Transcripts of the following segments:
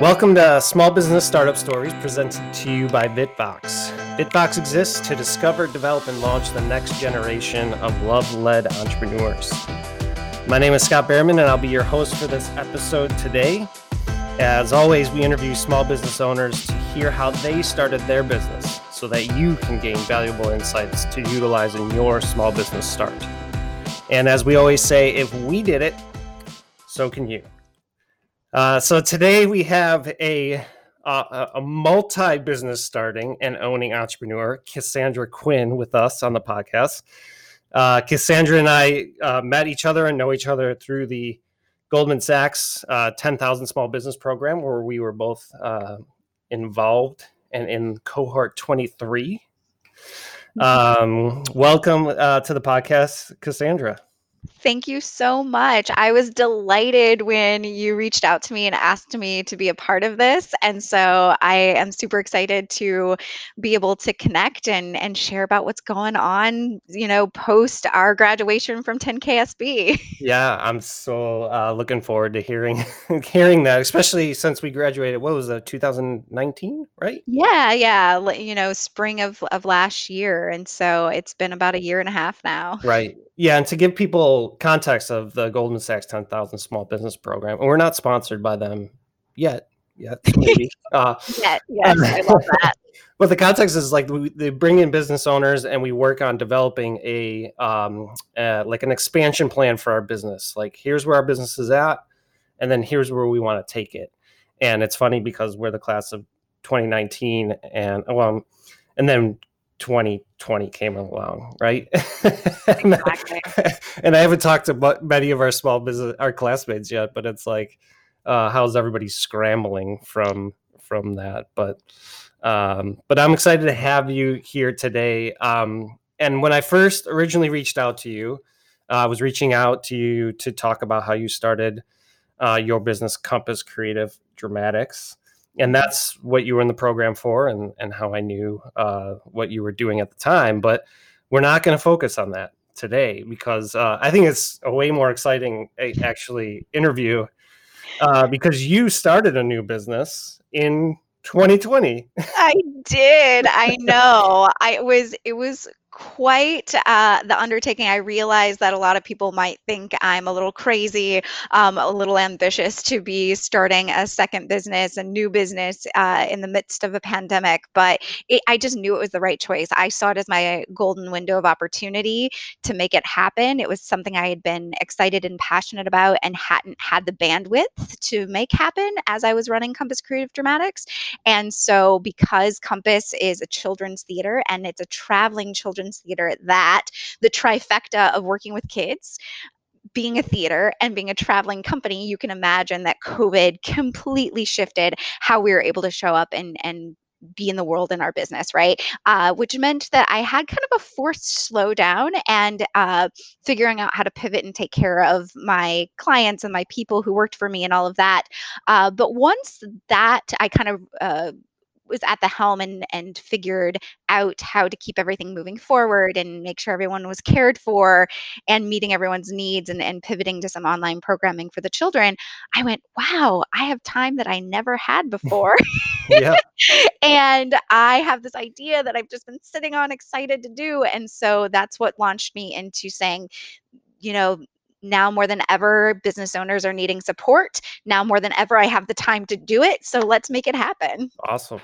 Welcome to Small Business Startup Stories presented to you by Bitbox. Bitbox exists to discover, develop, and launch the next generation of love led entrepreneurs. My name is Scott Behrman, and I'll be your host for this episode today. As always, we interview small business owners to hear how they started their business so that you can gain valuable insights to utilize in your small business start. And as we always say, if we did it, so can you. Uh, so today we have a uh, a multi business starting and owning entrepreneur, Cassandra Quinn, with us on the podcast. Uh, Cassandra and I uh, met each other and know each other through the Goldman Sachs uh, 10,000 Small Business Program, where we were both uh, involved and in cohort 23. Um, welcome to the podcast, Cassandra. Thank you so much. I was delighted when you reached out to me and asked me to be a part of this. And so I am super excited to be able to connect and, and share about what's going on, you know, post our graduation from 10KSB. Yeah, I'm so uh, looking forward to hearing hearing that, especially since we graduated, what was that, 2019, right? Yeah, yeah. You know, spring of, of last year. And so it's been about a year and a half now. Right. Yeah, and to give people context of the Goldman Sachs 10,000 Small Business Program, and we're not sponsored by them yet. Yet, maybe. uh, yet, yes, I love that. But the context is like we, they bring in business owners, and we work on developing a um, uh, like an expansion plan for our business. Like, here's where our business is at, and then here's where we want to take it. And it's funny because we're the class of 2019, and well, and then 2020 came along, right? Exactly. and I haven't talked to many of our small business, our classmates yet, but it's like, uh, how's everybody scrambling from from that? But um, but I'm excited to have you here today. Um, and when I first originally reached out to you, uh, I was reaching out to you to talk about how you started uh, your business, Compass Creative Dramatics and that's what you were in the program for and, and how i knew uh, what you were doing at the time but we're not going to focus on that today because uh, i think it's a way more exciting actually interview uh, because you started a new business in 2020 i did. I know. I was it was quite uh, the undertaking. I realize that a lot of people might think I'm a little crazy, um, a little ambitious to be starting a second business, a new business uh, in the midst of a pandemic, but it, I just knew it was the right choice. I saw it as my golden window of opportunity to make it happen. It was something I had been excited and passionate about and hadn't had the bandwidth to make happen as I was running Compass Creative Dramatics. And so, because Compass is a children's theater and it's a traveling children's children's theater that the trifecta of working with kids being a theater and being a traveling company, you can imagine that COVID completely shifted how we were able to show up and and be in the world in our business, right? Uh, which meant that I had kind of a forced slowdown and uh, figuring out how to pivot and take care of my clients and my people who worked for me and all of that. Uh, but once that I kind of uh, was at the helm and and figured out how to keep everything moving forward and make sure everyone was cared for and meeting everyone's needs and, and pivoting to some online programming for the children i went wow i have time that i never had before. And i have this idea that i've just been sitting on excited to do and so that's what launched me into saying you know now more than ever business owners are needing support. Now more than ever i have the time to do it so let's make it happen. Awesome.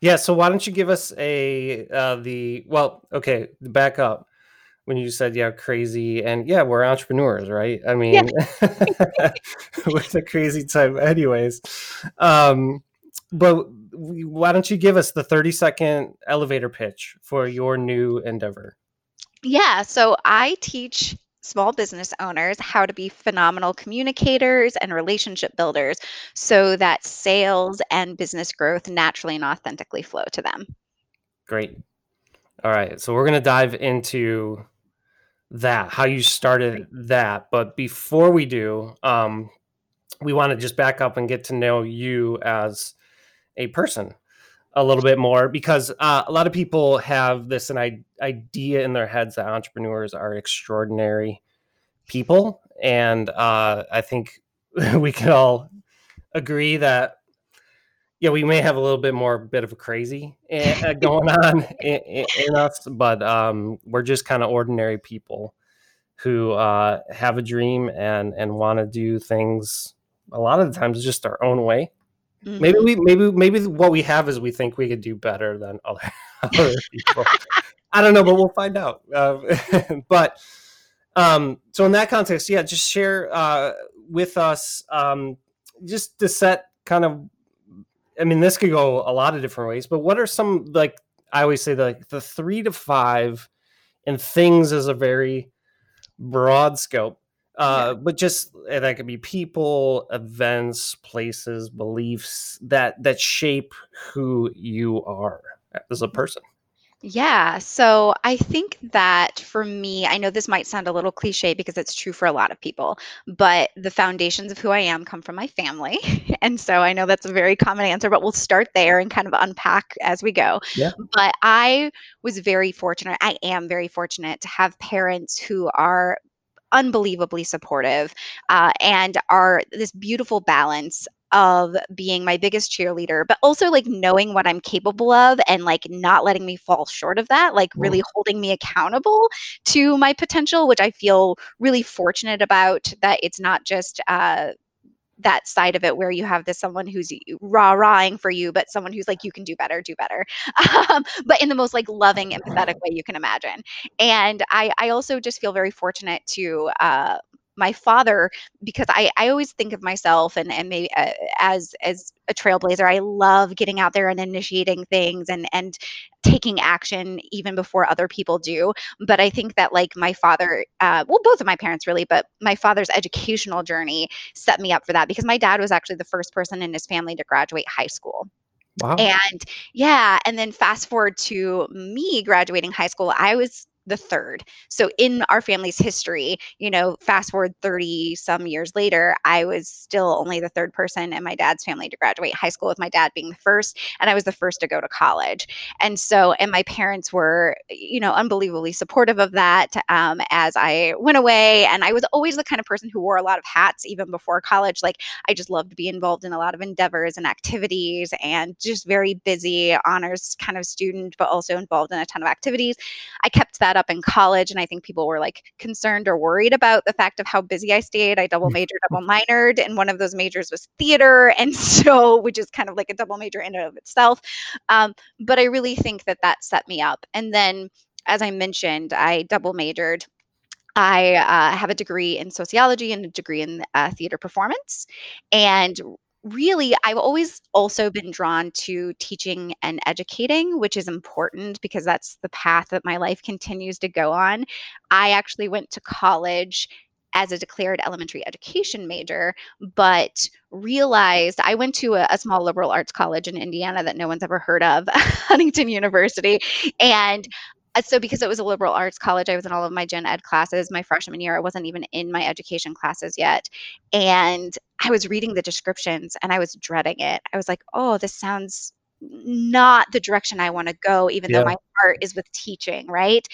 Yeah so why don't you give us a uh, the well okay back up. When you said yeah crazy and yeah we're entrepreneurs right? I mean yeah. with a crazy time anyways. Um but why don't you give us the 30 second elevator pitch for your new endeavor? Yeah so i teach small business owners how to be phenomenal communicators and relationship builders so that sales and business growth naturally and authentically flow to them. Great. All right. So we're going to dive into that, how you started that. But before we do, um, we want to just back up and get to know you as a person a little bit more because uh, a lot of people have this an idea in their heads that entrepreneurs are extraordinary people, and uh, I think we can all agree that yeah, we may have a little bit more bit of a crazy uh, going on in, in, us, but um, we're just kind of ordinary people who uh, have a dream and and want to do things. A lot of the times, just our own way. Mm-hmm. Maybe we maybe maybe what we have is we think we could do better than other, other people. I don't know, but we'll find out. Uh, but um, so in that context, yeah, just share uh, with us um, just to set kind of I mean, this could go a lot of different ways, but what are some like I always say the, like the three to five and things is a very broad scope. Uh, yeah. but just that could be people, events, places, beliefs that that shape who you are as a person. Yeah. So I think that for me, I know this might sound a little cliche because it's true for a lot of people, but the foundations of who I am come from my family. And so I know that's a very common answer, but we'll start there and kind of unpack as we go. Yeah. But I was very fortunate. I am very fortunate to have parents who are unbelievably supportive uh, and are this beautiful balance of being my biggest cheerleader, but also like knowing what I'm capable of and like not letting me fall short of that, like really holding me accountable to my potential, which I feel really fortunate about that it's not just uh, that side of it where you have this someone who's rah rahing for you, but someone who's like, you can do better, do better. Um, but in the most like loving, empathetic way you can imagine. And I, I also just feel very fortunate to uh, my father because I, I always think of myself and and maybe uh, as as a trailblazer. I love getting out there and initiating things and and taking action even before other people do. But I think that like my father uh, well both of my parents really but my father's educational journey set me up for that because my dad was actually the first person in his family to graduate high school. Wow. And yeah, and then fast forward to me graduating high school, I was the third. So in our family's history, you know, fast forward 30 some years later, I was still only the third person in my dad's family to graduate high school with my dad being the first and I was the first to go to college. And so and my parents were, you know, unbelievably supportive of that um, as I went away and I was always the kind of person who wore a lot of hats even before college. Like I just loved to be involved in a lot of endeavors and activities and just very busy honors kind of student but also involved in a ton of activities. I kept that that up in college and I think people were like concerned or worried about the fact of how busy I stayed. I double majored, double minored, and one of those majors was theater, and so which is kind of like a double major in and of itself. Um, but I really think that that set me up. And then, as I mentioned, I double majored I uh, have a degree in sociology and a degree in uh, theater performance. And really, I've always also been drawn to teaching and educating, which is important because that's the path that my life continues to go on. I actually went to college as a declared elementary education major, but realized I went to a, a, small liberal arts college in Indiana that no one's ever heard of, Huntington University. And Uh, so because it was a liberal arts college i was in all of my gen ed classes. My freshman year i wasn't even in my education classes yet. And i was reading the descriptions and i was dreading it. I was like oh this sounds not the direction i want to go even yeah. though my heart is with teaching right?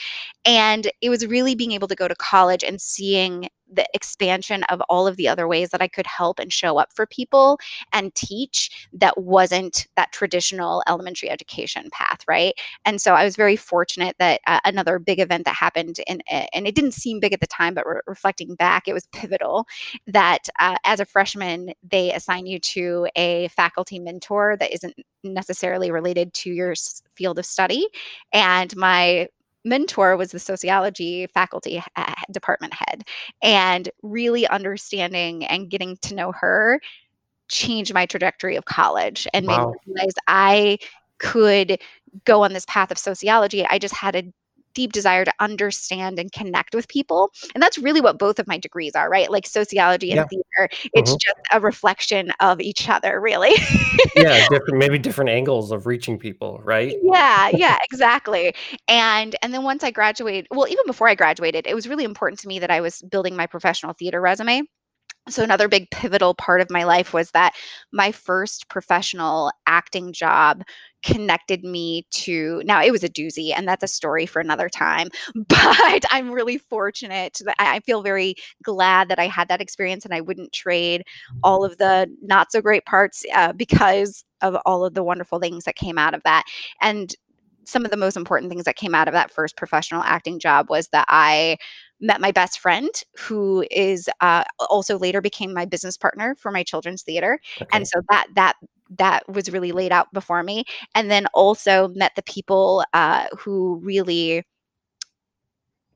And it was really being able to go to college and seeing the expansion of all of the other ways that I could help and show up for people and teach that wasn't that traditional elementary education path, right? And so I was very fortunate that uh, another big event that happened, in, and it didn't seem big at the time, but re- reflecting back, it was pivotal that uh, as a freshman, they assign you to a faculty mentor that isn't necessarily related to your field of study. And my mentor was the sociology faculty department head and really understanding and getting to know her changed my trajectory of college and wow. made me realize I could go on this path of sociology. I just had a deep desire to understand and connect with people. And that's really what both of my degrees are, right? Like sociology and yeah. theater. It's mm-hmm. just a reflection of each other, really. yeah, different maybe different angles of reaching people, right? Yeah, yeah, exactly. And and then once I graduated, well, even before I graduated, it was really important to me that I was building my professional theater resume so another big pivotal part of my life was that my first professional acting job connected me to now it was a doozy and that's a story for another time but i'm really fortunate that i feel very glad that i had that experience and i wouldn't trade all of the not so great parts uh, because of all of the wonderful things that came out of that and some of the most important things that came out of that first professional acting job was that i met my best friend who is uh, also later became my business partner for my children's theater okay. and so that that that was really laid out before me and then also met the people uh, who really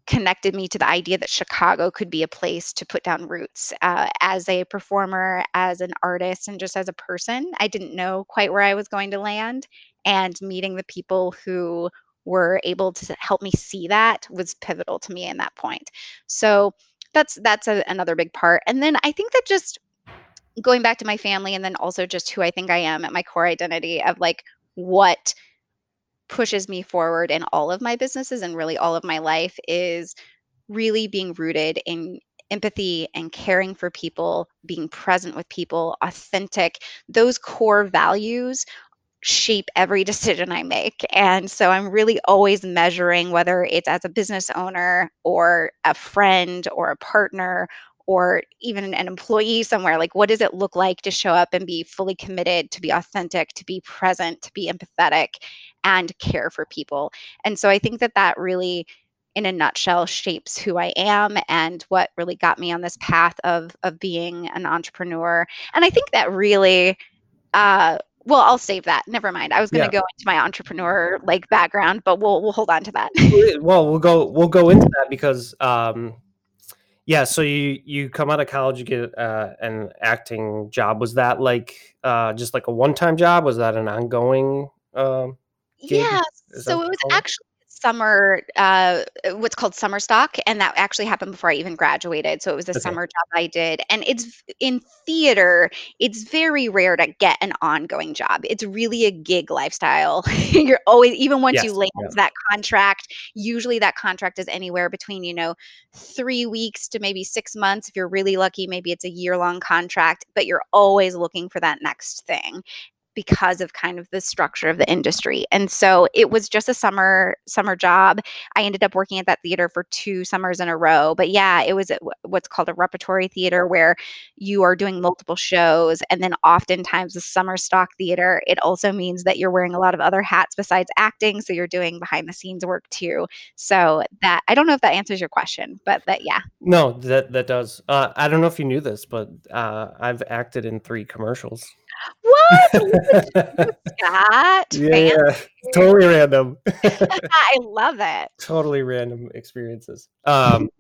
connected me to the idea that chicago could be a place to put down roots uh, as a performer as an artist and just as a person i didn't know quite where i was going to land and meeting the people who were able to help me see that was pivotal to me in that point. So that's that's a, another big part. And then I think that just going back to my family and then also just who I think I am at my core identity of like what pushes me forward in all of my businesses and really all of my life is really being rooted in empathy and caring for people, being present with people, authentic. Those core values shape every decision I make. And so I'm really always measuring whether it's as a business owner or a friend or a partner or even an employee somewhere like what does it look like to show up and be fully committed to be authentic to be present to be empathetic and care for people and so i think that that really in a nutshell shapes who i am and what really got me on this path of of being an entrepreneur and i think that really uh, well i'll save that. Never mind. I was going to yeah. go into my entrepreneur like background but we'll we'll hold on to that. Well we'll go we'll go into that because um yeah so you you come out of college you get uh, an acting job. Was that like uh just like a one-time job? Was that an ongoing um yeah. So it was actually summer uh, what's called summer stock and that actually happened before i even graduated so it was a okay. summer job i did and it's in theater it's very rare to get an ongoing job it's really a gig lifestyle you're always even once yes. you land yeah. that contract usually that contract is anywhere between you know three weeks to maybe six months if you're really lucky maybe it's a year long contract but you're always looking for that next thing because of kind of the structure of the industry. And so it was just a summer summer job. I ended up working at that theater for two summers in a row. But yeah, it was what's called a repertory theater where you are doing multiple shows and then oftentimes the summer stock theater it also means that you're wearing a lot of other hats besides acting, so you're doing behind the scenes work too. So that I don't know if that answers your question, but that yeah. No, that that does. Uh, I don't know if you knew this, but uh, I've acted in three commercials. What? Scott? Yeah, totally random. I love it. Totally random experiences. Um,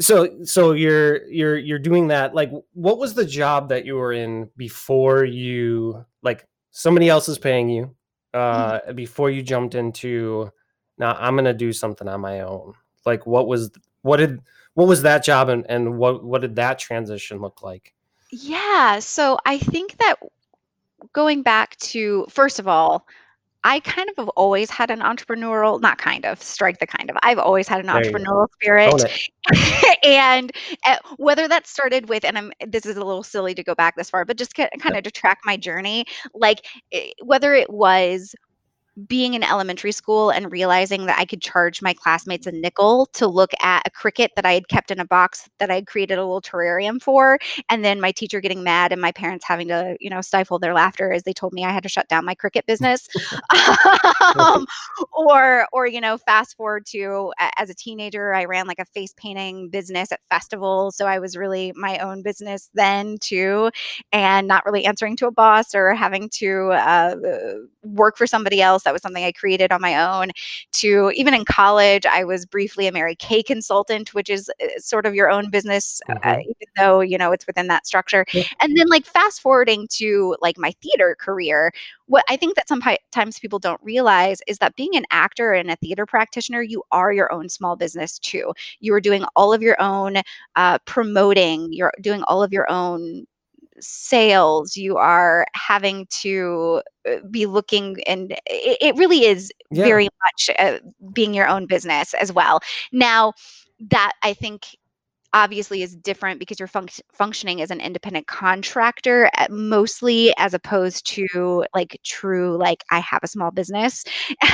so so you're you're you're doing that. Like, what was the job that you were in before you like somebody else is paying you? Uh, mm-hmm. before you jumped into now I'm gonna do something on my own. Like, what was what did what was that job and and what what did that transition look like? Yeah, so I think that going back to first of all, I kind of have always had an entrepreneurial, not kind of, strike the kind of. I've always had an entrepreneurial spirit, and uh, whether that started with, and I'm this is a little silly to go back this far, but just kind of to track my journey, like eh, whether it was being in elementary school and realizing that I could charge my classmates a nickel to look at a cricket that I had kept in a box that I had created a little terrarium for, and then my teacher getting mad and my parents having to, you know, stifle their laughter as they told me I had to shut down my cricket business. um, or, or you know, fast forward to as a teenager, I ran like a face painting business at festivals, so I was really my own business then too, and not really answering to a boss or having to uh, work for somebody else that was something I created on my own. To even in college, I was briefly a Mary Kay consultant, which is uh, sort of your own business, uh, mm-hmm. uh, even though you know it's within that structure. And then like fast forwarding to like my theater career, what I think that sometimes people don't realize is that being an actor and a theater practitioner, you are your own small business too. You are doing all of your own uh, promoting. You're doing all of your own sales you are having to uh, be looking and it, it really is yeah. very much uh, being your own business as well now that i think obviously is different because you're func- functioning as an independent contractor at, mostly as opposed to like true like i have a small business.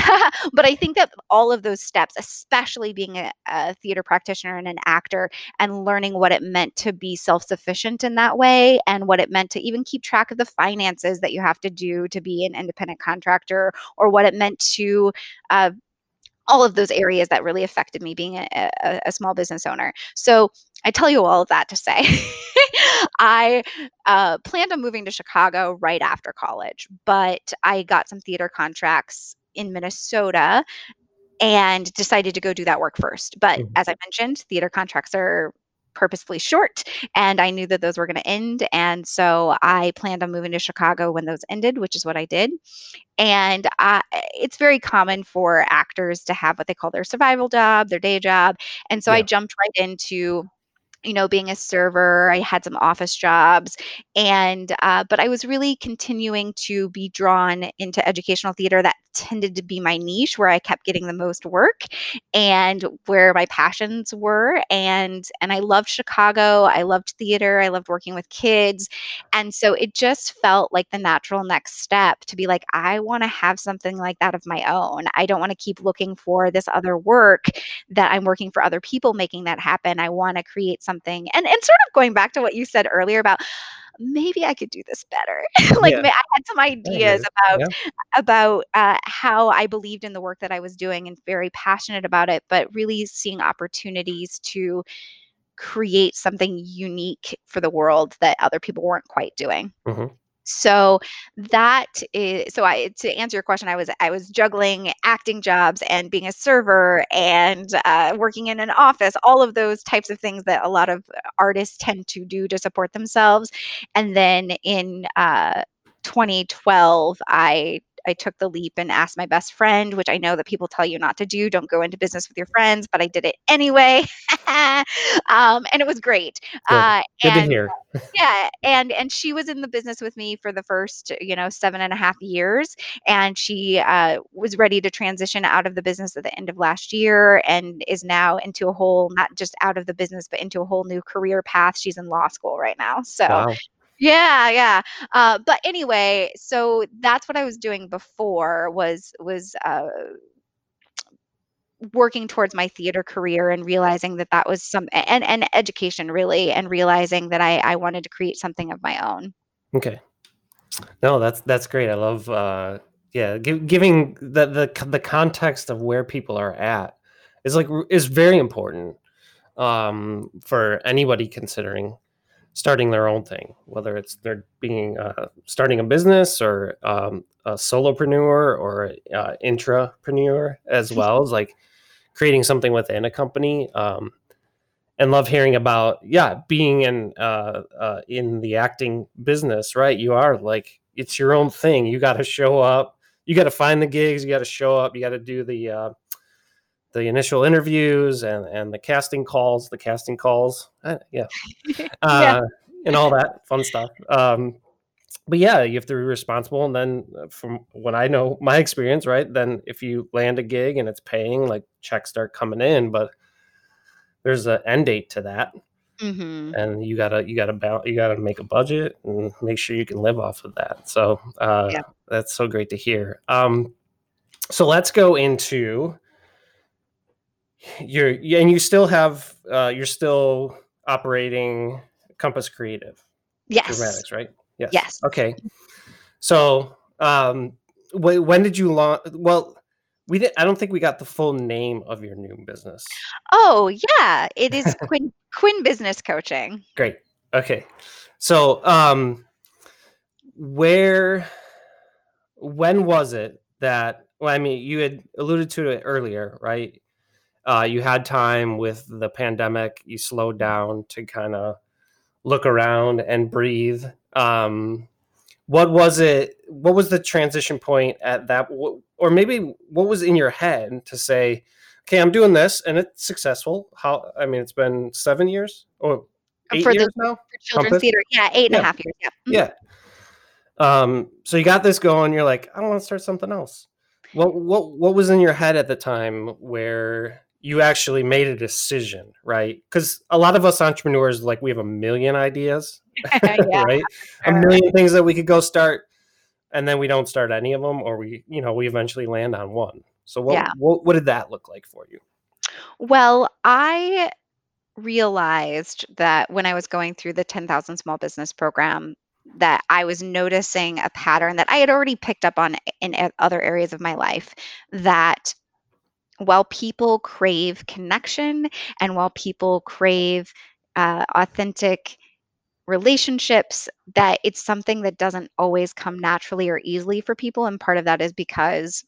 But i think that all of those steps especially being a, a, theater practitioner and an actor and learning what it meant to be self-sufficient in that way and what it meant to even keep track of the finances that you have to do to be an independent contractor or what it meant to uh, all of those areas that really affected me being a, a, a, small business owner. So I tell you all of that to say I uh, planned on moving to Chicago right after college, but I got some theater contracts in Minnesota and decided to go do that work first. But mm-hmm. as I mentioned, theater contracts are purposefully short and I knew that those were going to end. And so I planned on moving to Chicago when those ended, which is what I did. And I, it's very common for actors to have what they call their survival job, their day job. And so yeah. I jumped right into you know being a server i had some office jobs and uh, but i was really continuing to be drawn into educational theater that tended to be my niche where i kept getting the most work and where my passions were and and i loved chicago i loved theater i loved working with kids and so it just felt like the natural next step to be like i want to have something like that of my own. I don't want to keep looking for this other work that i'm working for other people making that happen. I want to create something something and and sort of going back to what you said earlier about maybe I could do this better. like yeah. I had some ideas about yeah. about uh, how I believed in the work that I was doing and very passionate about it, but really seeing opportunities to create something unique for the world that other people weren't quite doing. Mm-hmm so that is so i to answer your question i was i was juggling acting jobs and being a server and uh, working in an office all of those types of things that a lot of artists tend to do to support themselves. And then in uh, 2012 i I took the leap and asked my best friend, which I know that people tell you not to do. Don't go into business with your friends, but I did it anyway, um, and it was great. Good, uh, Good and, to hear. yeah, and and she was in the business with me for the first, you know, seven and a half years, and she uh, was ready to transition out of the business at the end of last year, and is now into a whole not just out of the business, but into a whole new career path. She's in law school right now, so wow. Yeah, yeah. Uh, but anyway, so that's what I was doing before was was uh, working towards my theater career and realizing that that was some and and education really and realizing that I I wanted to create something of my own. Okay. No, that's that's great. I love uh yeah, give, giving the the the context of where people are at is like is very important um for anybody considering starting their own thing, whether it's they're being uh, starting a business or um, a solopreneur or uh, intrapreneur as well as like creating something within a company. Um, and love hearing about yeah being in uh, uh, in the acting business right? You are like it's your own thing. You got to show up. You got to find the gigs. You got to show up. You got to do the uh, the initial interviews and and the casting calls, the casting calls, uh, yeah, uh, yeah. and all that fun stuff. Um, but yeah, you have to be responsible. And then, uh, from what I know, my experience, right? Then if you land a gig and it's paying, like checks start coming in, but there's an end date to that. Mm-hmm. and you gotta you gotta you gotta make a budget and make sure you can live off of that so uh, yeah. that's so great to hear um, so let's go into you're and you still have uh, you're still operating Compass Creative. Yes. Dramatics, right? Yes. Yes. Okay. So, um, when did you launch? Well, we didn't. I don't think we got the full name of your new business. Oh yeah, it is Quinn Quinn Business Coaching. Great. Okay. So, um, where, when was it that? Well, I mean, you had alluded to it earlier, right? Uh, you had time with the pandemic you slowed down to kind of look around and breathe um, what was it what was the transition point at that or maybe what was in your head to say okay i'm doing this and it's successful how i mean it's been seven years or eight for years the, now for children's Compass? theater yeah eight and yeah. a half years yeah mm-hmm. yeah um, so you got this going you're like i want to start something else what what what was in your head at the time where you actually made a decision, right? Because a lot of us entrepreneurs, like we have a million ideas, yeah, right? A million things that we could go start, and then we don't start any of them, or we, you know, we eventually land on one. So what, yeah. what, what did that look like for you? Well, I realized that when I was going through the 10,000 small business program, that I was noticing a pattern that I had already picked up on in other areas of my life that while people crave connection and while people crave uh, authentic relationships that it's something that doesn't always come naturally or easily for people and part of that is because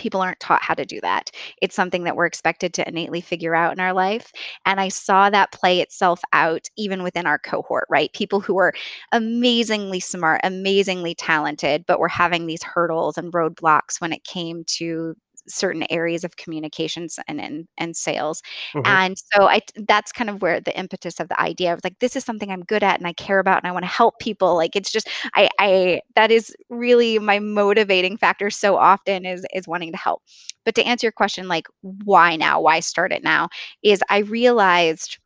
people aren't taught how to do that. It's something that we're expected to innately figure out in our life. And I saw that play itself out even within our cohort, right? People who were amazingly smart, amazingly talented, but were having these hurdles and roadblocks when it came to certain areas of communications and and, and sales. Mm-hmm. and so i that's kind of where the impetus of the idea was like this is something i'm good at and i care about and i want to help people like it's just i i that is really my motivating factor so often is is wanting to help. But to answer your question like why now? Why start it now? Is i realized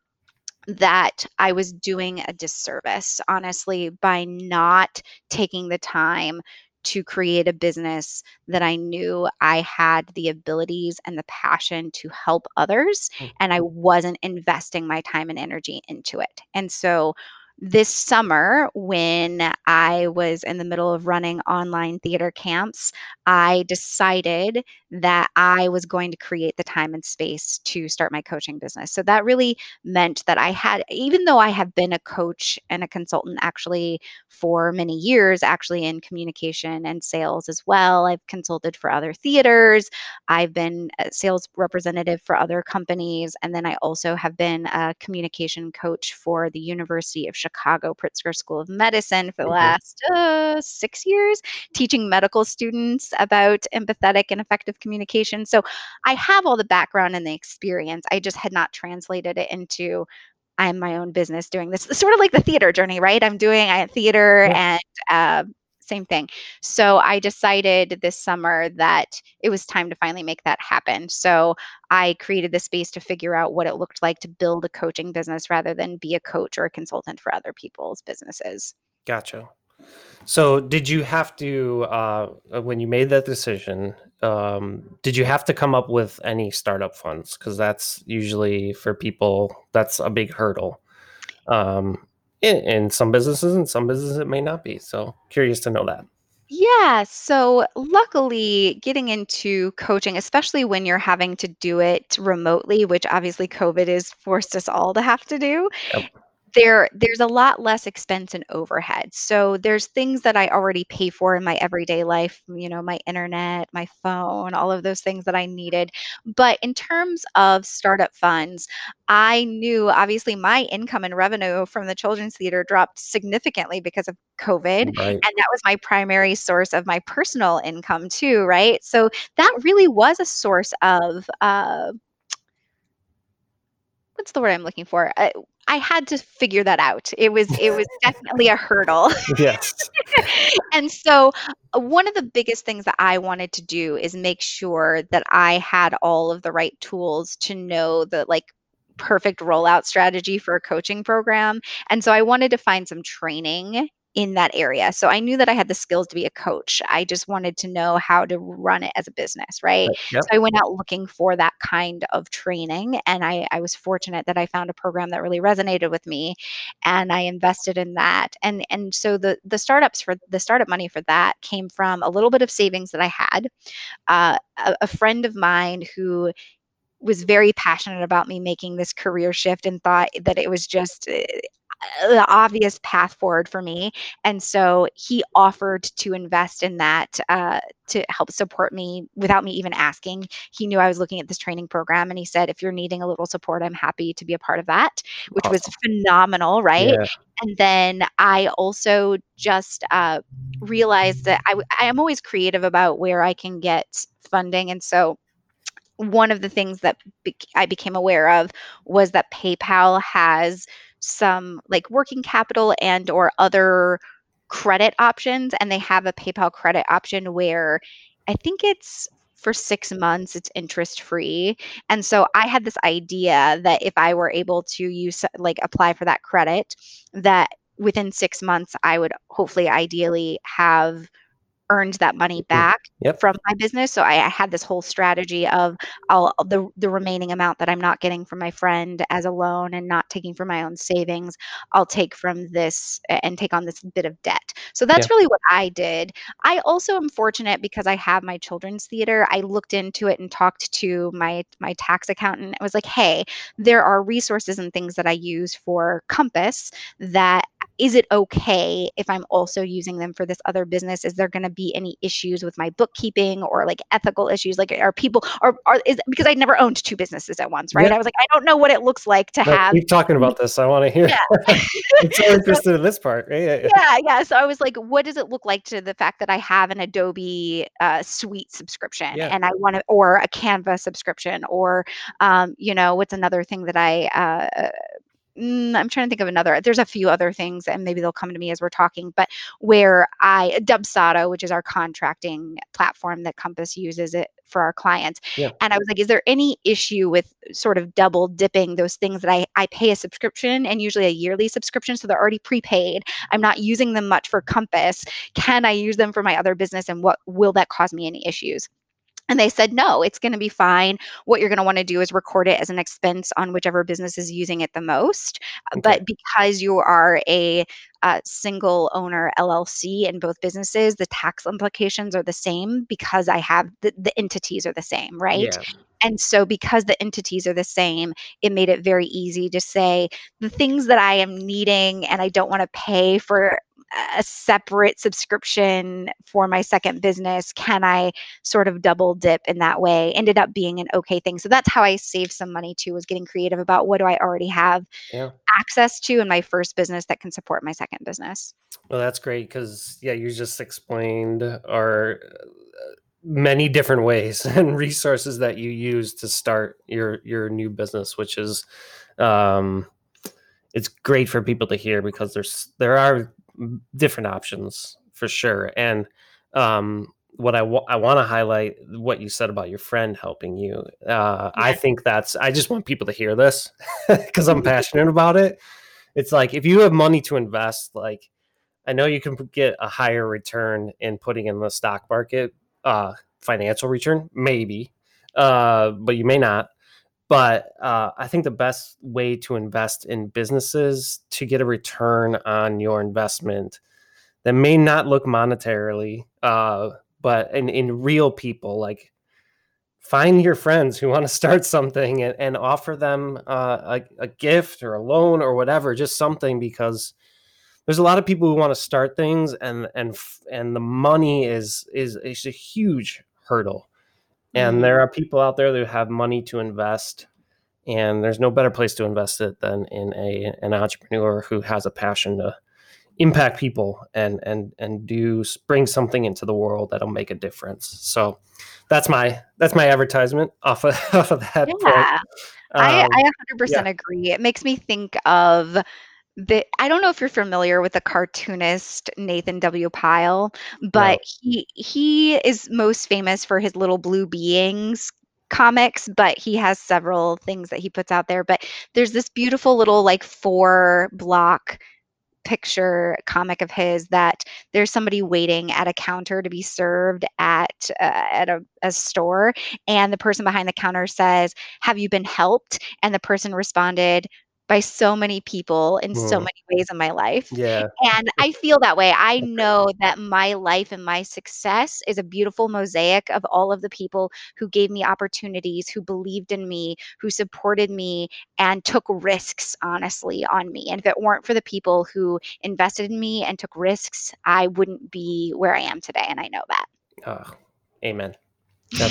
that I was doing a disservice, honestly, by not taking the time to create a business that I knew I had the abilities and the passion to help others, mm-hmm. and I wasn't investing my time and energy into it. And so this summer, when I was in the middle of running online theater camps, I decided that I was going to create the time and space to start my coaching business. So that really meant that I had, even though I have been a coach and a consultant actually for many years, actually in communication and sales as well, I've consulted for other theaters, I've been a sales representative for other companies, and then I also have been a communication coach for the University of Chicago Pritzker School of Medicine for the last uh, six years, teaching medical students about empathetic and effective communication. So I have all the background and the experience. I just had not translated it into I'm my own business doing this. Sort of like the theater journey, right? I'm doing I, theater yeah. and uh, same thing. So I decided this summer that it was time to finally make that happen. So I created the space to figure out what it looked like to build a coaching business rather than be a coach or a consultant for other people's businesses. Gotcha. So did you have to uh, when you made that decision? Um, did you have to come up with any startup funds? Because that's usually for people that's a big hurdle. Um, in, in some businesses and some businesses it may not be. So curious to know that. Yeah. So, luckily, getting into coaching, especially when you're having to do it remotely, which obviously COVID has forced us all to have to do, Yep there there's a lot less expense and overhead. So there's things that I already pay for in my everyday life, you know, my internet, my phone, all of those things that I needed. But in terms of startup funds, I knew obviously my income and revenue from the children's theater dropped significantly because of COVID. Right. And that was my primary source of my personal income too, right? So that really was a source of uh, what's the word I'm looking for? Uh, I had to figure that out. It was it was definitely a hurdle. Yes. and so uh, one of the biggest things that I wanted to do is make sure that I had all of the right tools to know the like perfect rollout strategy for a coaching program. And so I wanted to find some training in that area. So I knew that I had the skills to be a coach. I just wanted to know how to run it as a business, right? Yep. So I went out looking for that kind of training. And I, I was fortunate that I found a program that really resonated with me and I invested in that. And and so the the startups for the startup money for that came from a little bit of savings that I had. Uh, a, a friend of mine who was very passionate about me making this career shift and thought that it was just eh, the obvious path forward for me. And so he offered to invest in that uh, to help support me without me even asking. He knew I was looking at this training program and he said, if you're needing a little support, I'm happy to be a part of that, which awesome. was phenomenal, right? Yeah. And then I also just uh, realized that I, I am always creative about where I can get funding. And so one of the things that be- I became aware of was that PayPal has some like working capital and or other credit options and they have a PayPal credit option where I think it's for six months it's interest free and so i had this idea that if i were able to use like apply for that credit that within six months i would hopefully ideally have earned that money back yep. from my business. So I, I, had this whole strategy of I'll the the remaining amount that I'm not getting from my friend as a loan and not taking from my own savings, I'll take from this and take on this bit of debt. So that's really what I did. I also am fortunate because I have my children's theater. I looked into it and talked to my my tax accountant. I was like, hey, there are resources and things that I use for Compass that is it okay if I'm also using them for this other business? Is there going to be any issues with my bookkeeping or like ethical issues? Like, are people are are is because I never owned two businesses at once, right? I was like, I don't know what it looks like to no, have. Keep talking about this. I want to hear. Yeah. I'm so interested in this part. Yeah, yeah, yeah, yeah. So I was like, what does it look like to the fact that I have an Adobe uh, Suite subscription yeah. and I want to, or a Canva subscription, or um, you know, what's another thing that I uh, mm, I'm trying to think of another. There's a few other things, and maybe they'll come to me as we're talking. But where I Dubsado, which is our contracting platform that Compass uses it for our clients, yeah. and I was like, is there any issue with sort of double dipping those things that I I pay a subscription and usually a yearly subscription, so they're already prepaid. I'm not using them much for Compass. Can I use them for my other business, and what will that cause me any issues? And they said, no, it's going to be fine. What you're going to want to do is record it as an expense on whichever business is using it the most. Okay. But because you are a uh, single owner LLC in both businesses, the tax implications are the same because I have the, the entities are the same, right? Yeah. And so, because the entities are the same, it made it very easy to say the things that I am needing and I don't want to pay for a separate subscription for my second business? Can i sort of double dip in that way? Ended up being an okay thing. So that's how i saved some money too was getting creative about what do i already have yeah. access to in my first business that can support my second business. Well that's great because yeah you just explained our uh, many different ways and resources that you use to start your your new business which is um it's great for people to hear because there's there are different options for sure. And um, what I, w- I want to highlight what you said about your friend helping you. Uh, yeah. I think that's, I just want people to hear this because I'm passionate about it. It's like if you have money to invest, like I know you can get a higher return in putting in the stock market, uh, financial return, maybe, uh, but you may not. But uh, I think the best way to invest in businesses to get a return on your investment that may not look monetarily, uh, but in, in real people, like find your friends who want to start something and, and offer them uh, a, a gift or a loan or whatever, just something because there's a lot of people who want to start things and and and the money is is is a huge hurdle and mm-hmm. there are people out there that have money to invest and there's no better place to invest it than in a an entrepreneur who has a passion to impact people and and and do bring something into the world that'll make a difference so that's my that's my advertisement off of, off of that yeah um, I, I 100% yeah. agree it makes me think of the I don't know if you're familiar with the cartoonist Nathan W. Pyle, but no. he he is most famous for his little blue beings comics, but he has several things that he puts out there. But there's this beautiful little like four block picture comic of his that there's somebody waiting at a counter to be served at uh, at a, a store and the person behind the counter says have you been helped and the person responded by so many people in so many ways in my life. Yeah. And I feel that way. I know that my life and my success is a beautiful mosaic of all of the people who gave me opportunities, who believed in me, who supported me, and took risks, honestly, on me. And if it weren't for the people who invested in me and took risks, I wouldn't be where I am today. And I know that. Oh, amen.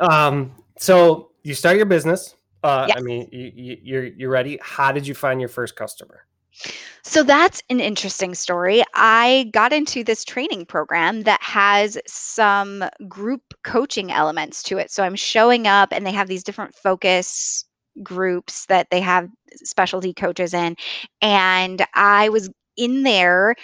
Um, so you start your business uh, yes. I mean, you, you're you're ready. How did you find your first customer? So that's an interesting story. I got into this training program that has some group coaching elements to it. So I'm showing up and they have these different focus groups that they have specialty coaches in. And I was in there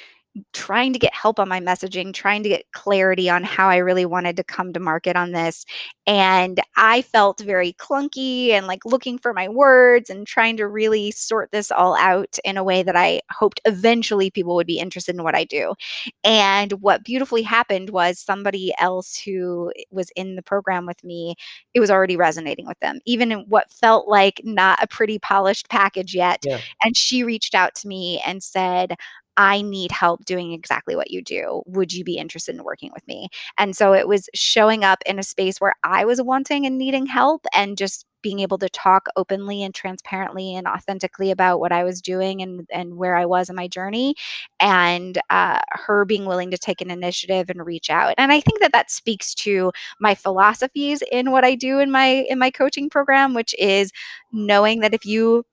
trying to get help on my messaging, trying to get clarity on how I really wanted to come to market on this. And I felt very clunky and like looking for my words and trying to really sort this all out in a way that I hoped eventually people would be interested in what I do. And what beautifully happened was somebody else who was in the program with me, it was already resonating with them, even in what felt like not a pretty polished package yet. Yeah. And she reached out to me and said, I need help doing exactly what you do. Would you be interested in working with me? And so it was showing up in a space where I was wanting and needing help and just being able to talk openly and transparently and authentically about what I was doing and, and where I was in my journey, and uh, her being willing to take an initiative and reach out. And I think that that speaks to my philosophies in what I do in my in my coaching program, which is knowing that if you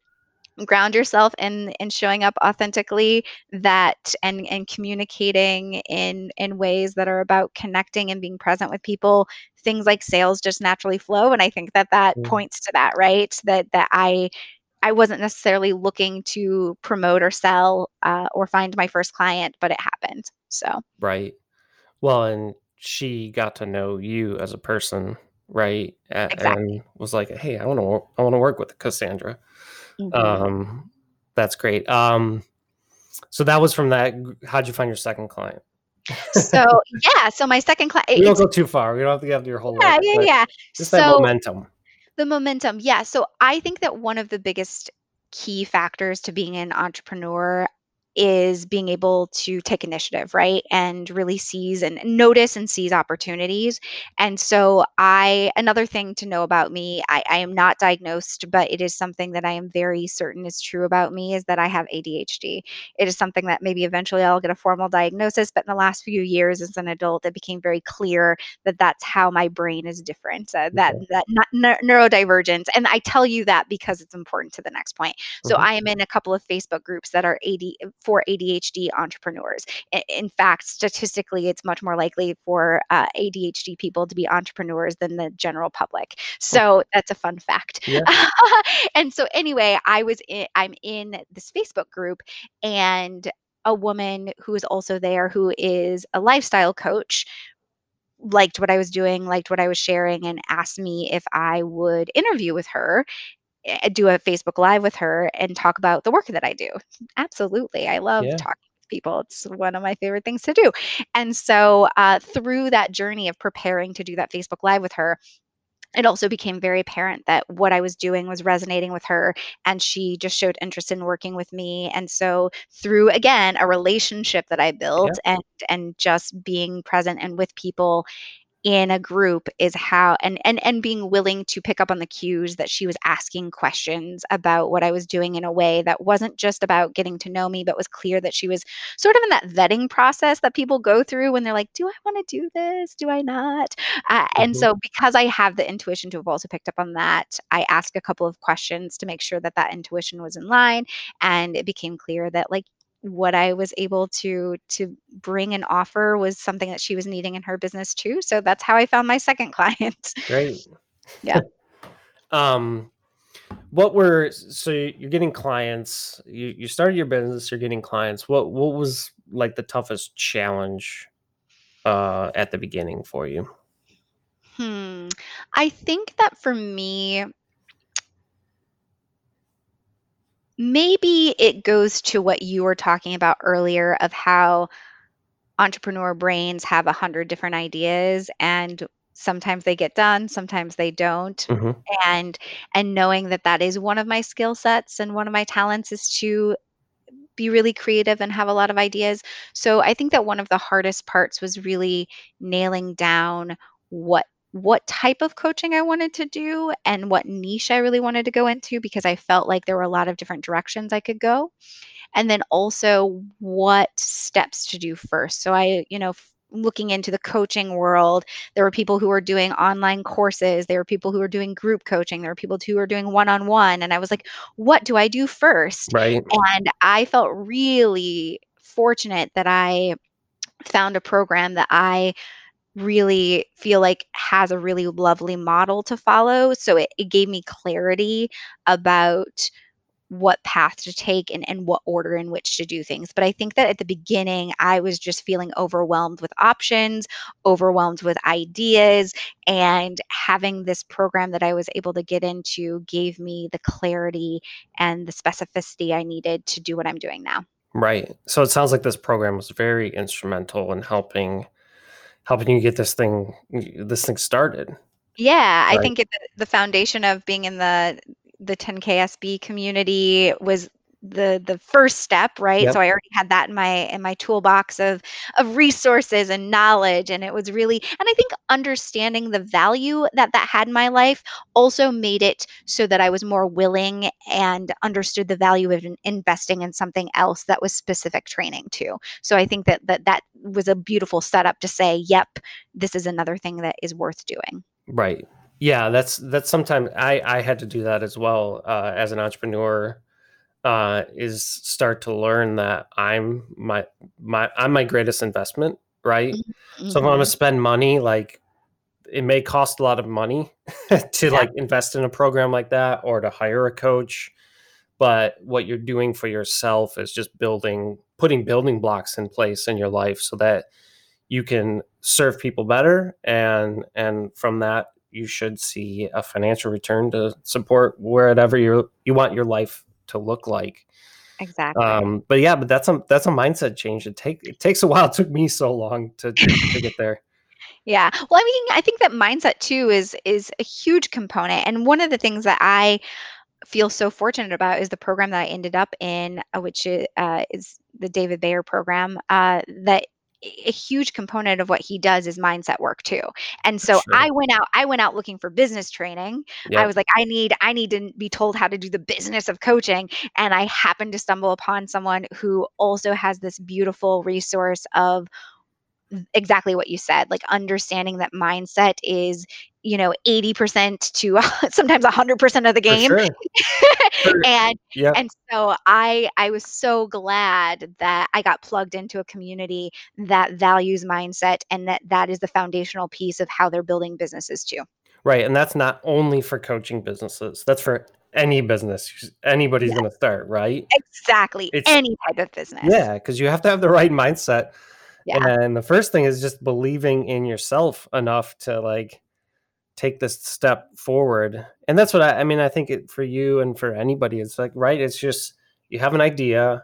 ground yourself in in showing up authentically that and and communicating in in ways that are about connecting and being present with people things like sales just naturally flow and i think that that points to that right that that i i wasn't necessarily looking to promote or sell uh, or find my first client but it happened so Right. Well, and she got to know you as a person, right? Exactly And was like, "Hey, I want to I want to work with Cassandra." Mhm. Um that's great. Um so that was from that how'd you find your second client? so yeah so my second client we don't go too far. We don't have to get your whole yeah life, yeah yeah just that so momentum. The momentum. Yeah. So I think that one of the biggest key factors to being an entrepreneur is being able to take initiative, right? And really seize and notice and seize opportunities. And so, I, another thing to know about me, I, I am not diagnosed, but it is something that I am very certain is true about me is that I have ADHD. It is something that maybe eventually I'll get a formal diagnosis, but in the last few years as an adult, it became very clear that that's how my brain is different uh, that that not, neu- neurodivergence and i tell you that because it's important to the next point so Mhm. i am in a couple of facebook groups that are 80 for adhd entrepreneurs. In fact statistically it's much more likely for uh, adhd people to be entrepreneurs than the general public. So that's a fun fact. Yeah. and so anyway i was in i'm in this facebook group and a woman who is also there who is a lifestyle coach liked what I was doing, liked what I was sharing, and asked me if I would interview with her, do a Facebook Live with her, and talk about the work that I do. Absolutely. I love Yeah. talking people. It's one of my favorite things to do. And so, uh, through that journey of preparing to do that Facebook Live with her, it also became very apparent that what I was doing was resonating with her and she just showed interest in working with me and so through again a relationship that I Yeah. built and and just being present and with people in a group is how and and and being willing to pick up on the cues that she was asking questions about what I was doing in a way that wasn't just about getting to know me but was clear that she was sort of in that vetting process that people go through when they're like do I want to do this do I not uh, and Mhm. so because I have the intuition to have also picked up on that I asked a couple of questions to make sure that that intuition was in line and it became clear that like what I was able to to bring and offer was something that she was needing in her business too. So that's how I found my second client. Great. Yeah. Um what were so you're getting clients, you you started your business, you're getting clients. What what was like the toughest challenge uh at the beginning for you? Hmm. I think that for me, maybe it goes to what you were talking about earlier of how entrepreneur brains have a hundred different ideas and sometimes they get done, sometimes they don't. Mhm. And and knowing that that is one of my skill sets and one of my talents is to be really creative and have a lot of ideas. So I think that one of the hardest parts was really nailing down what what type of coaching I wanted to do and what niche I really wanted to go into because I felt like there were a lot of different directions I could go. And then also what steps to do first. So I, you know, looking into the coaching world, there were people who were doing online courses, there were people who were doing group coaching, there were people who were doing one-on-one and I was like, what do I do first? Right? And I felt really fortunate that I found a program that I really feel like has a really lovely model to follow. So it, it gave me clarity about what path to take and, and what order in which to do things. But I think that at the beginning, I was just feeling overwhelmed with options, overwhelmed with ideas, and having this program that I was able to get into gave me the clarity and the specificity I needed to do what I'm doing now. Right. So it sounds like this program was very instrumental in helping helping you get this thing this thing started. Yeah, I think it, the foundation of being in the the 10KSB community was the the first step right? Yep. so i already had that in my in my toolbox of of resources and knowledge and it was really and i think understanding the value that that had in my life also made it so that i was more willing and understood the value of investing in something else that was specific training too. So i think that that that was a beautiful setup to say yep this is another thing that is worth doing. Right. Yeah that's that's sometimes i i had to do that as well uh, as an entrepreneur uh, is start to learn that i'm my my i'm my greatest investment right mm-hmm. so if i'm gonna mm-hmm. spend money like it may cost a lot of money to yeah. like invest in a program like that or to hire a coach but what you're doing for yourself is just building putting building blocks in place in your life so that you can serve people better and and from that you should see a financial return to support wherever you you want your life to look like. Exactly. Um, but yeah, but that's a that's a mindset change. It take it takes a while. It took me so long to to, get there. Yeah. Well, I mean, I think that mindset too is is a huge component. And one of the things that I feel so fortunate about is the program that I ended up in, uh, which is, uh, is the David Bayer program. Uh, that a huge component of what he does is mindset work too. And so sure. I went out I went out looking for business training. Yep. I was like I need I need to be told how to do the business of coaching and I happened to stumble upon someone who also has this beautiful resource of exactly what you said like understanding that mindset is you know 80% to sometimes 100% of the game sure. and yeah. and so i i was so glad that i got plugged into a community that values mindset and that that is the foundational piece of how they're building businesses too right and that's not only for coaching businesses that's for any business anybody's going to start right exactly it's, any type of business yeah because you have to have the right mindset yeah. And the first thing is just believing in yourself enough to like take this step forward. And that's what I, I mean, I think it for you and for anybody, it's like, right. It's just, you have an idea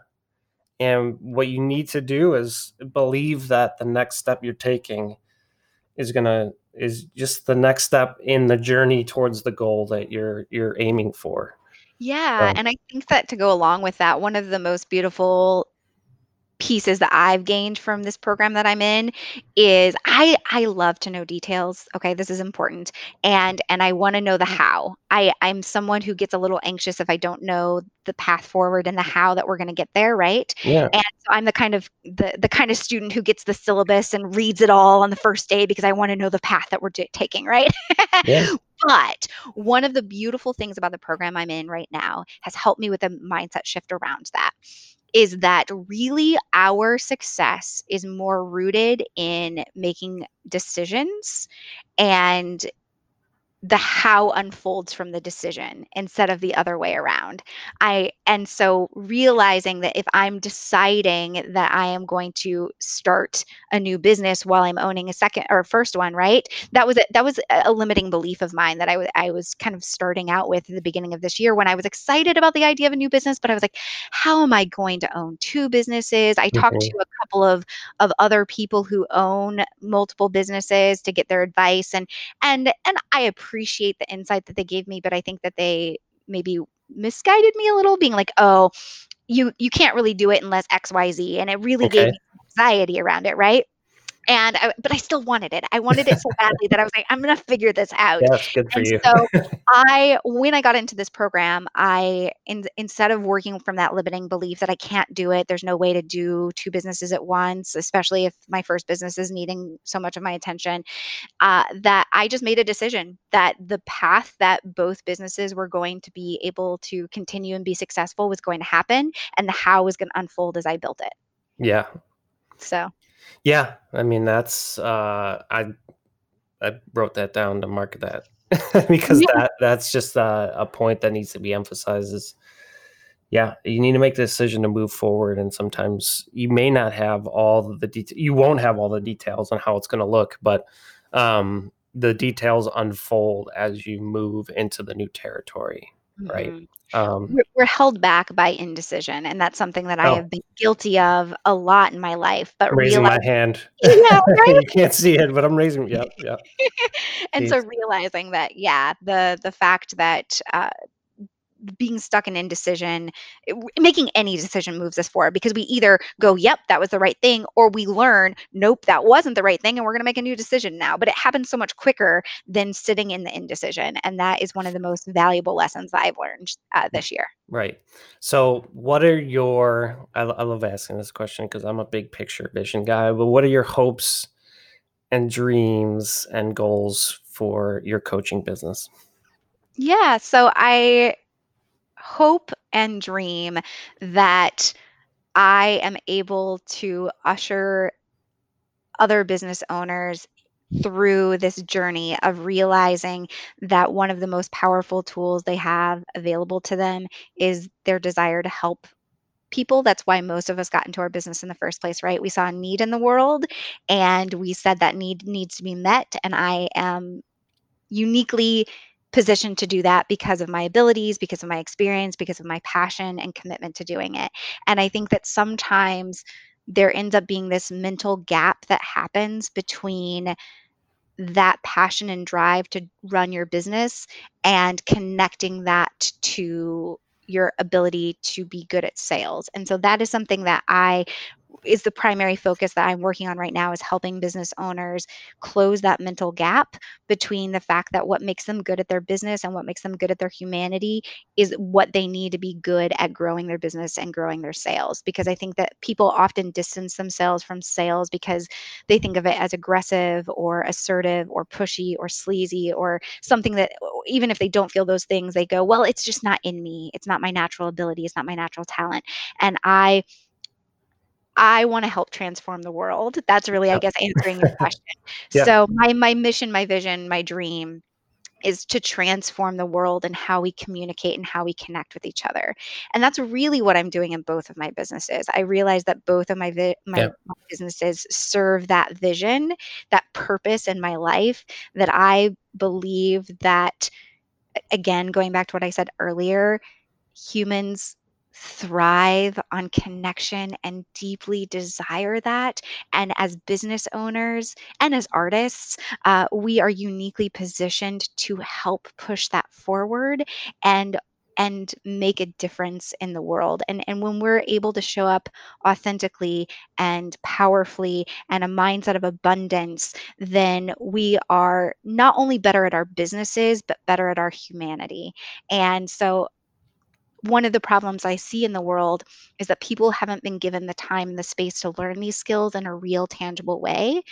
and what you need to do is believe that the next step you're taking is going to, is just the next step in the journey towards the goal that you're, you're aiming for. Yeah. and I think that to go along with that, one of the most beautiful pieces that I've gained from this program that I'm in is I I love to know details. Okay, this is important. And and I want to know the mm. how. I I'm someone who gets a little anxious if I don't know the path forward and the how that we're going to get there, right? Yeah. And so I'm the kind of the the kind of student who gets the syllabus and reads it all on the first day because I want to know the path that we're t- taking, right? Yeah. But one of the beautiful things about the program I'm in right now has helped me with a mindset shift around that is that really our success is more rooted in making decisions and the how unfolds from the decision instead of the other way around. I and so realizing that if I'm deciding that I am going to start a new business while I'm owning a second or first one, right? That was a, that was a limiting belief of mine that I was I was kind of starting out with at the beginning of this year when I was excited about the idea of a new business, but I was like, how am I going to own two businesses? I talked mm-hmm. to a couple of of other people who own multiple businesses to get their advice and and and I appreciate the insight that they gave me, but I think that they maybe misguided me a little, being like, oh, you you can't really do it unless XYZ. And it really okay. gave me anxiety around it, right? And I, but I still wanted it. I wanted it so badly that I was like, I'm gonna figure this out. That's good for and you. so I, when I got into this program, I in, instead of working from that limiting belief that I can't do it, there's no way to do two businesses at once, especially if my first business is needing so much of my attention. Uh, that I just made a decision that the path that both businesses were going to be able to continue and be successful was going to happen, and the how was going to unfold as I built it. Yeah. So yeah, I mean that's uh, I I wrote that down to mark that because yeah. that that's just uh, a point that needs to be emphasized. Is yeah, you need to make the decision to move forward. And sometimes you may not have all the details, you won't have all the details on how it's going to look, but um, the details unfold as you move into the new territory. Right? Um, we're held back by indecision, and that's something that oh. I have been guilty of a lot in my life. But raising realize- my hand, yeah, right? you can't see it, but I'm raising. Yeah, yeah. and Jeez. so realizing that, yeah, the the fact that uh, being stuck in indecision, making any decision moves us forward because we either go, yep, that was the right thing, or we learn, nope, that wasn't the right thing, and we're going to make a new decision now. But it happens so much quicker than sitting in the indecision. And that is one of the most valuable lessons that I've learned uh, this year. Right. So, what are your, I, I love asking this question because I'm a big picture vision guy, but what are your hopes and dreams and goals for your coaching business? Yeah, so I hope and dream that I am able to usher other business owners through this journey of realizing that one of the most powerful tools they have available to them is their desire to help people. That's why most of us got into our business in the first place, right? We saw a need in the world and we said that need needs to be met. And I am uniquely positioned to do that because of my abilities, because of my experience, because of my passion and commitment to doing it. And I think that sometimes there ends up being this mental gap that happens between that passion and drive to run your business and connecting that to your ability to be good at sales. And so that is something that I is the primary focus that I'm working on right now is helping business owners close that mental gap between the fact that what makes them good at their business and what makes them good at their humanity is what they need to be good at growing their business and growing their sales. Because I think that people often distance themselves from sales because they think of it as aggressive or assertive or pushy or sleazy or something that even if they don't feel those things they go well it's just not in me. It's not my natural ability. It's not my natural talent. And I I want to help transform the world. That's really, I guess, answering your question. yeah. So my my mission, my vision, my dream is to transform the world and how we communicate and how we connect with each other. And that's really what I'm doing in both of my businesses. I realize that both of my vi- my, yeah. my businesses serve that vision, that purpose in my life that I believe that again going back to what I said earlier, humans thrive on connection and deeply desire that. And as business owners and as artists, uh, we are uniquely positioned to help push that forward and and make a difference in the world. And, and when we're able to show up authentically and powerfully and a mindset of abundance, then we are not only better at our businesses, but better at our humanity. And so one of the problems I see in the world is that people haven't been given the time and the space to learn these skills in a real, tangible way.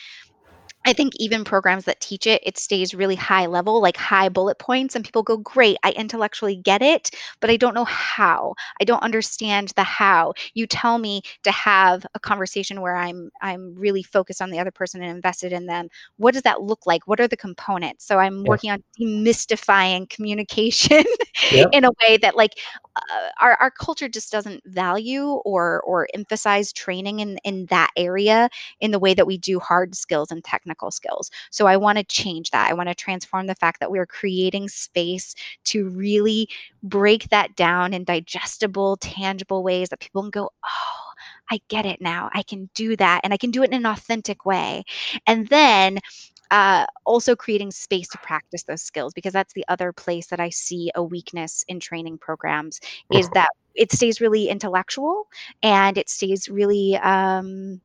I think even programs that teach it, it stays really high level, like high bullet points, and people go, Great, I intellectually get it, but I don't know how. I don't understand the how. You tell me to have a conversation where I'm I'm really focused on the other person and invested in them. What does that look like? What are the components? So I'm yeah. working on demystifying communication yep. in a way that like uh, our, our culture just doesn't value or or emphasize training in in that area in the way that we do hard skills and technical skills so i want to change that i want to transform the fact that we're creating space to really break that down in digestible tangible ways that people can go oh I get it now. I can do that and I can do it in an authentic way. And then uh, also creating space to practice those skills because that's the other place that I see a weakness in training programs is that it stays really intellectual and it stays really um,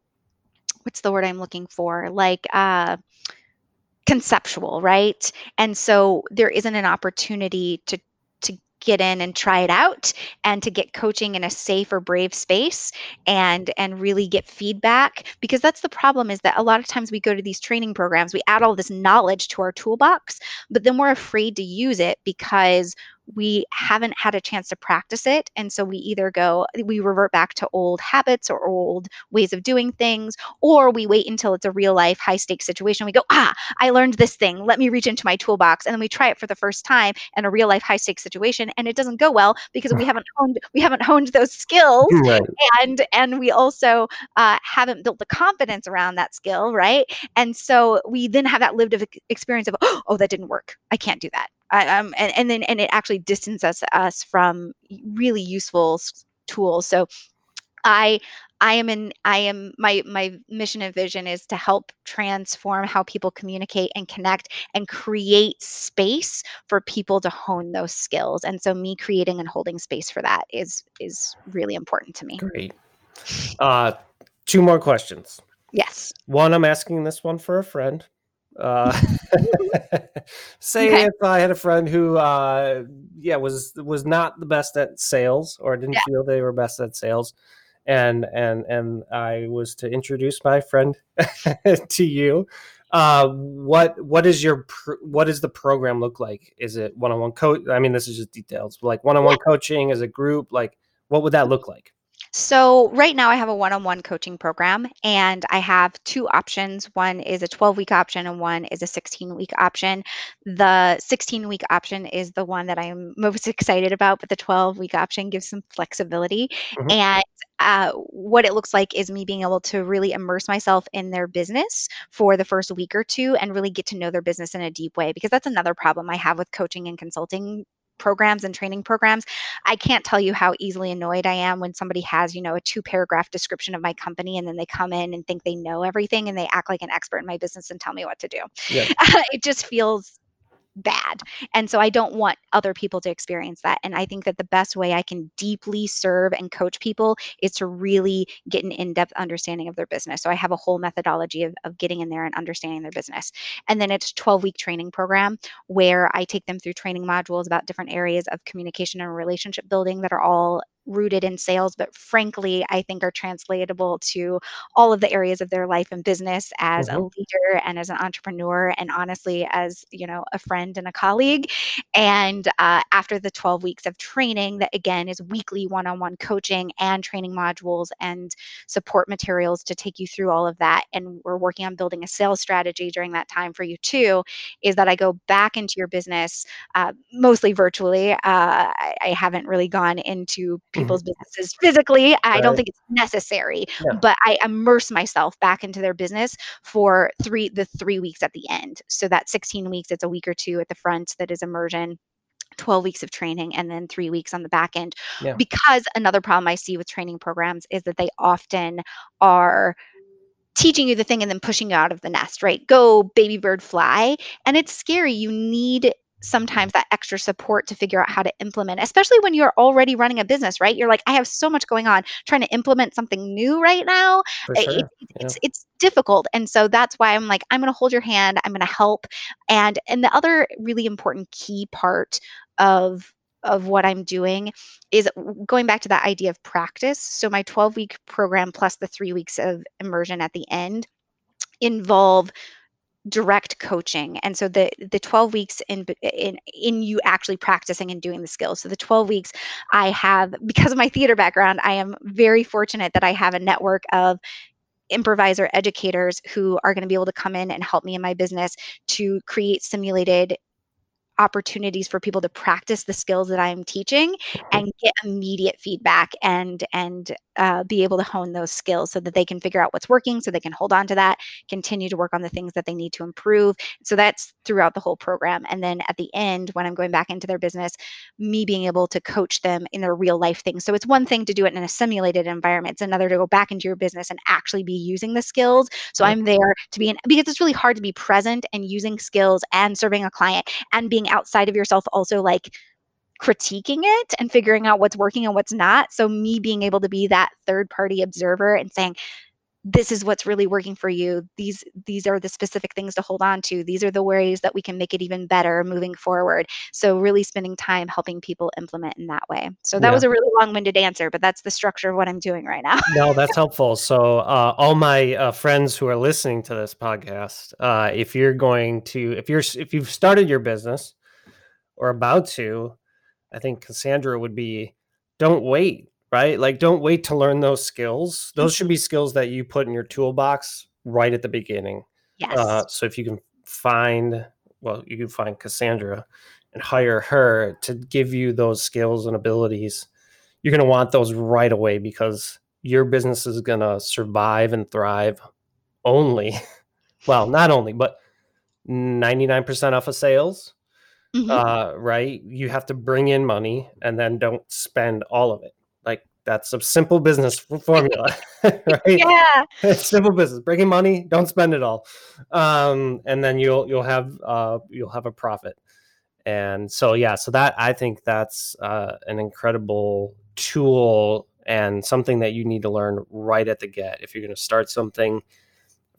what's the word I'm looking for like uh, conceptual, right? And so there isn't an opportunity to get in and try it out and to get coaching in a safe or brave space and and really get feedback because that's the problem is that a lot of times we go to these training programs we add all this knowledge to our toolbox but then we're afraid to use it because we haven't had a chance to practice it. And so we either go, we revert back to old habits or old ways of doing things, or we wait until it's a real life high stakes situation. We go, ah, I learned this thing. Let me reach into my toolbox. And then we try it for the first time in a real life high stakes situation. And it doesn't go well because we haven't honed, we haven't honed those skills. Right. And, and we also uh, haven't built the confidence around that skill. Right. And so we then have that lived experience of, oh, that didn't work. I can't do that. I, um, and, and then and it actually distances us from really useful tools. So I I am in I am my my mission and vision is to help transform how people communicate and connect and create space for people to hone those skills. And so me creating and holding space for that is is really important to me. Great. Uh two more questions. Yes. One, I'm asking this one for a friend. Uh, say okay. if I had a friend who, uh, yeah, was was not the best at sales or didn't yeah. feel they were best at sales, and and and I was to introduce my friend to you. Uh, what what is your pr- what does the program look like? Is it one on one coach? I mean, this is just details. Like one on one coaching as a group. Like what would that look like? So, right now I have a one on one coaching program and I have two options. One is a 12 week option and one is a 16 week option. The 16 week option is the one that I'm most excited about, but the 12 week option gives some flexibility. Mm-hmm. And uh, what it looks like is me being able to really immerse myself in their business for the first week or two and really get to know their business in a deep way because that's another problem I have with coaching and consulting programs and training programs i can't tell you how easily annoyed i am when somebody has you know a two paragraph description of my company and then they come in and think they know everything and they act like an expert in my business and tell me what to do yeah. it just feels bad. And so I don't want other people to experience that. And I think that the best way I can deeply serve and coach people is to really get an in depth understanding of their business. So I have a whole methodology of, of getting in there and understanding their business. And then it's 12 week training program where I take them through training modules about different areas of communication and relationship building that are all rooted in sales, but frankly, I think are translatable to all of the areas of their life and business as mm-hmm. a leader and as an entrepreneur, and honestly, as you know, a friend and a colleague. And uh, after the 12 weeks of training, that again is weekly one on one coaching and training modules and support materials to take you through all of that. And we're working on building a sales strategy during that time for you too, is that I go back into your business, uh, mostly virtually. Uh, I, I haven't really gone into people's mm-hmm. businesses physically. I right. don't think it's necessary, yeah. but I immerse myself back into their business for three the three weeks at the end. So that 16 weeks, it's a week or two at the front that is immersion. 12 weeks of training and then three weeks on the back end. Yeah. Because another problem I see with training programs is that they often are teaching you the thing and then pushing you out of the nest, right? Go baby bird fly. And it's scary. You need sometimes that extra support to figure out how to implement, especially when you're already running a business, right? You're like, I have so much going on, trying to implement something new right now. Sure. It, it, yeah. It's it's difficult, and so that's why I'm like, I'm going to hold your hand. I'm going to help, and and the other really important key part of of what I'm doing is going back to that idea of practice. So my 12 week program plus the three weeks of immersion at the end involve direct coaching and so the the 12 weeks in in in you actually practicing and doing the skills. So the 12 weeks i have because of my theater background i am very fortunate that i have a network of improviser educators who are going to be able to come in and help me in my business to create simulated opportunities for people to practice the skills that I'm teaching and get immediate feedback and and uh, be able to hone those skills so that they can figure out what's working, so they can hold on to that, continue to work on the things that they need to improve. So that's throughout the whole program. And then at the end, when I'm going back into their business, me being able to coach them in their real life things. So it's one thing to do it in a simulated environment; it's another to go back into your business and actually be using the skills. So I'm there to be in because it's really hard to be present and using skills and serving a client and being outside of yourself also like critiquing it and figuring out what's working and what's not. So, me being able to be that third party observer and saying, this is what's really working for you. These these are the specific things to hold on to. These are the ways that we can make it even better moving forward. So really spending time helping people implement in that way. So that yeah. was a really long-winded answer but that's the structure of what i'm doing right now. No that's helpful. So uh, all my uh, friends who are listening to this podcast uh, if you're going to if you're if you've started your business or about to I think Cassandra would be don't wait, right? Like don't wait to learn those skills. Those should Mhm. be skills that you put in your toolbox right at the beginning. Yes. Uh, so if you can find, well, you can find Cassandra and hire her to give you those skills and abilities, you're going to want those right away because your business is going to survive and thrive only, well, not only, but 99% off of sales, Mhm. uh, right? You have to bring in money and then don't spend all of it. Like that's a simple business formula, right? yeah. It's simple business. Bring in money, don't spend it all, um, and then you'll you'll have uh, you'll have a profit. And so yeah, so that I think that's uh, an incredible tool and something that you need to learn right at the get if you're going to start something,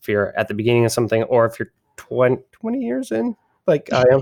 if you're at the beginning of something, or if you're 20, 20 years in, like I am,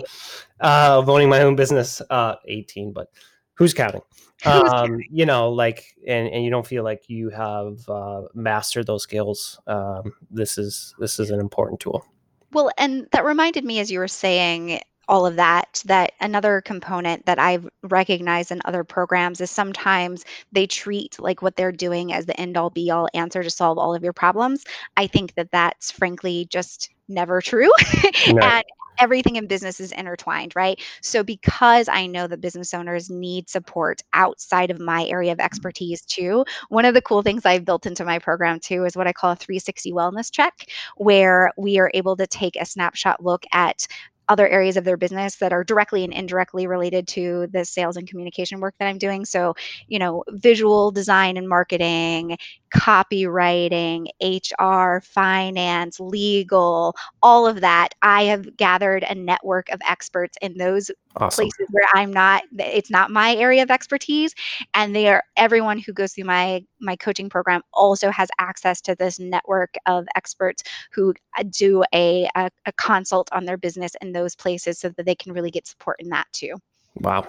uh, of owning my own business, uh, 18, but who's counting? Um, you know, like, and, and you don't feel like you have uh, mastered those skills. Um, this is this is an important tool. Well, and that reminded me as you were saying all of that, that another component that I've recognized in other programs is sometimes they treat like what they're doing as the end all be all answer to solve all of your problems. I think that that's frankly just never true. No. and everything in business is intertwined, right? So, because I know that business owners need support outside of my area of mm-hmm. expertise too, one of the cool things I've built into my program too is what I call a 360 wellness check, where we are able to take a snapshot look at other areas of their business that are directly and indirectly related to the sales and communication work that I'm doing. So, you know, visual design and marketing, copywriting, HR, finance, legal, all of that. I have gathered a network of experts in those Awesome. places where I'm not it's not my area of expertise and they are everyone who goes through my my coaching program also has access to this network of experts who uh, do a, a, a consult on their business in those places so that they can really get support in that too. Wow.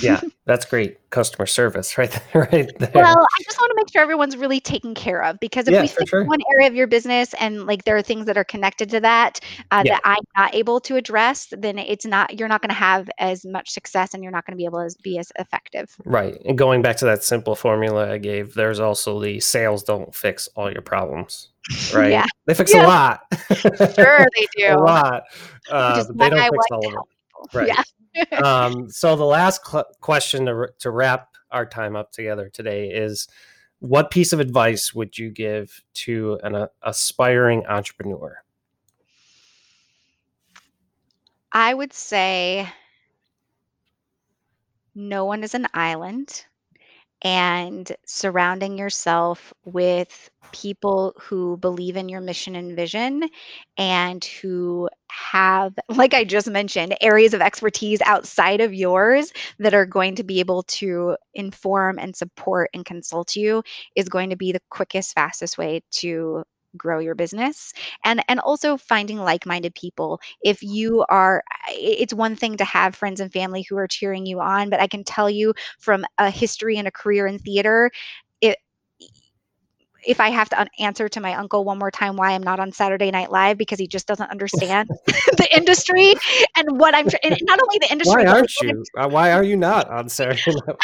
Yeah, that's great customer service right there. Right there. Well, I just want to make sure everyone's really taken care of because if Yeah, we stick sure. one area of your business and like there are things that are connected to that uh, Yeah. that I'm not able to address, then it's not you're not going to have as much success and you're not going to be able to be as effective. Right. And going back to that simple formula I gave, there's also the sales don't fix all your problems. Right. Yeah. They fix Yeah. a lot. Sure, they do. a lot. Uh, they don't fix all of it. Right. Yeah. Um, so the last cl- question to, to wrap our time up together today is what piece of advice would you give to an uh, aspiring entrepreneur? I would say no one is an island and surrounding yourself with people who believe in your mission and vision and who have like I just mentioned areas of expertise outside of yours that are going to be able to inform and support and consult you is going to be the quickest fastest way to grow your business and and also finding like-minded people. If you are it's one thing to have friends and family who are cheering you on but i can tell you from a history and a career in theater if I have to answer to my uncle one more time why I'm not on Saturday Night Live because he just doesn't understand the industry and what I'm and not only the industry, why aren't you uh, why are you not on saturday night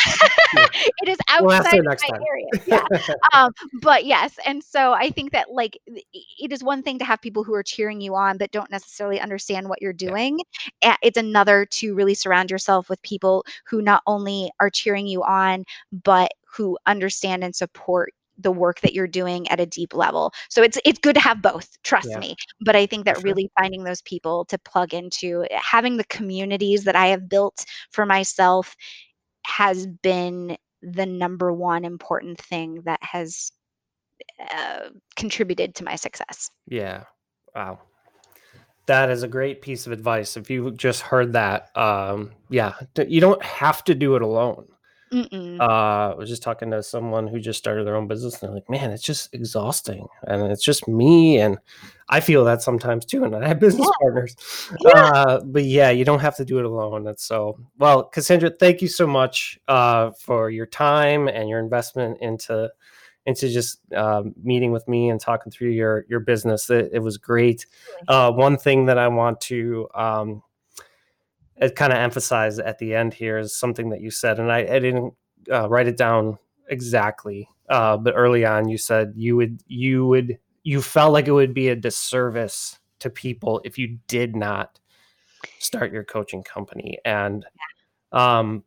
it- it is We'll outside next my time. area. Yeah. um, but yes, and so I think that like it is one thing to have people who are cheering you on but don't necessarily understand what you're doing. A- It's another to really surround yourself with people who not only are cheering you on but who understand and support the work that you're doing at a deep level. So it's it's good to have both, trust Yeah, me. But I think that sure. really finding those people to plug into, having the communities that I have built for myself has been the number one important thing that has uh, contributed to my success. yeah wow that is a great piece of advice if you just heard that um yeah you don't have to do it alone Mm-mm. uh, I was just talking to someone who just started their own business, and they're like, "Man, it's just exhausting, and it's just me." And I feel that sometimes too, and I have business Yeah. partners. Yeah. Uh, but yeah, you don't have to do it alone. That's so well, Cassandra. Thank you so much uh, for your time and your investment into into just um, meeting with me and talking through your your business. It, it was great. Uh, one thing that I want to um, kind of emphasize at the end here is something that you said, and I, I didn't uh, write it down exactly, uh, but early on you said you would you would you felt like it would be a disservice to people if you did not start your coaching company, and um,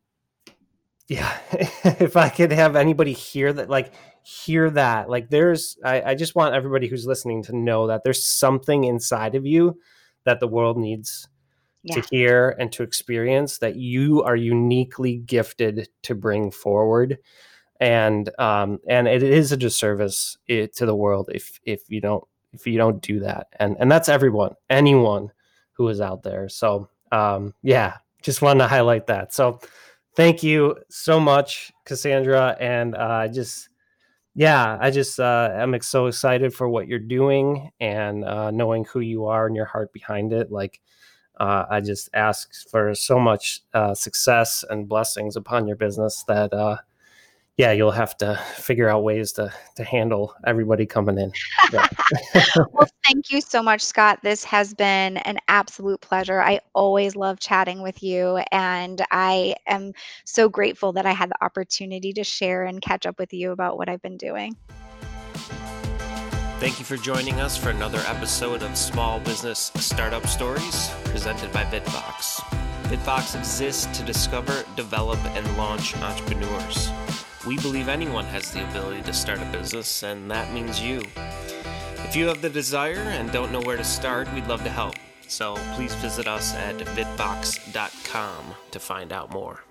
yeah, if I could have anybody hear that, like hear that, like there's, I, I just want everybody who's listening to know that there's something inside of you that the world needs yeah. to hear and to experience that you are uniquely gifted to bring forward and um and it is a disservice to the world if if you don't if you don't do that and and that's everyone anyone who is out there so um yeah just wanted to highlight that so thank you so much cassandra and uh just yeah i just uh i'm so excited for what you're doing and uh knowing who you are and your heart behind it like uh, I just ask for so much uh, success and blessings upon your business that, uh, yeah, you'll have to figure out ways to to handle everybody coming in. Yeah. well, thank you so much, Scott. This has been an absolute pleasure. I always love chatting with you, and I am so grateful that I had the opportunity to share and catch up with you about what I've been doing. Thank you for joining us for another episode of Small Business Startup Stories presented by Bitfox. Bitfox exists to discover, develop, and launch entrepreneurs. We believe anyone has the ability to start a business, and that means you. If you have the desire and don't know where to start, we'd love to help. So please visit us at bitfox.com to find out more.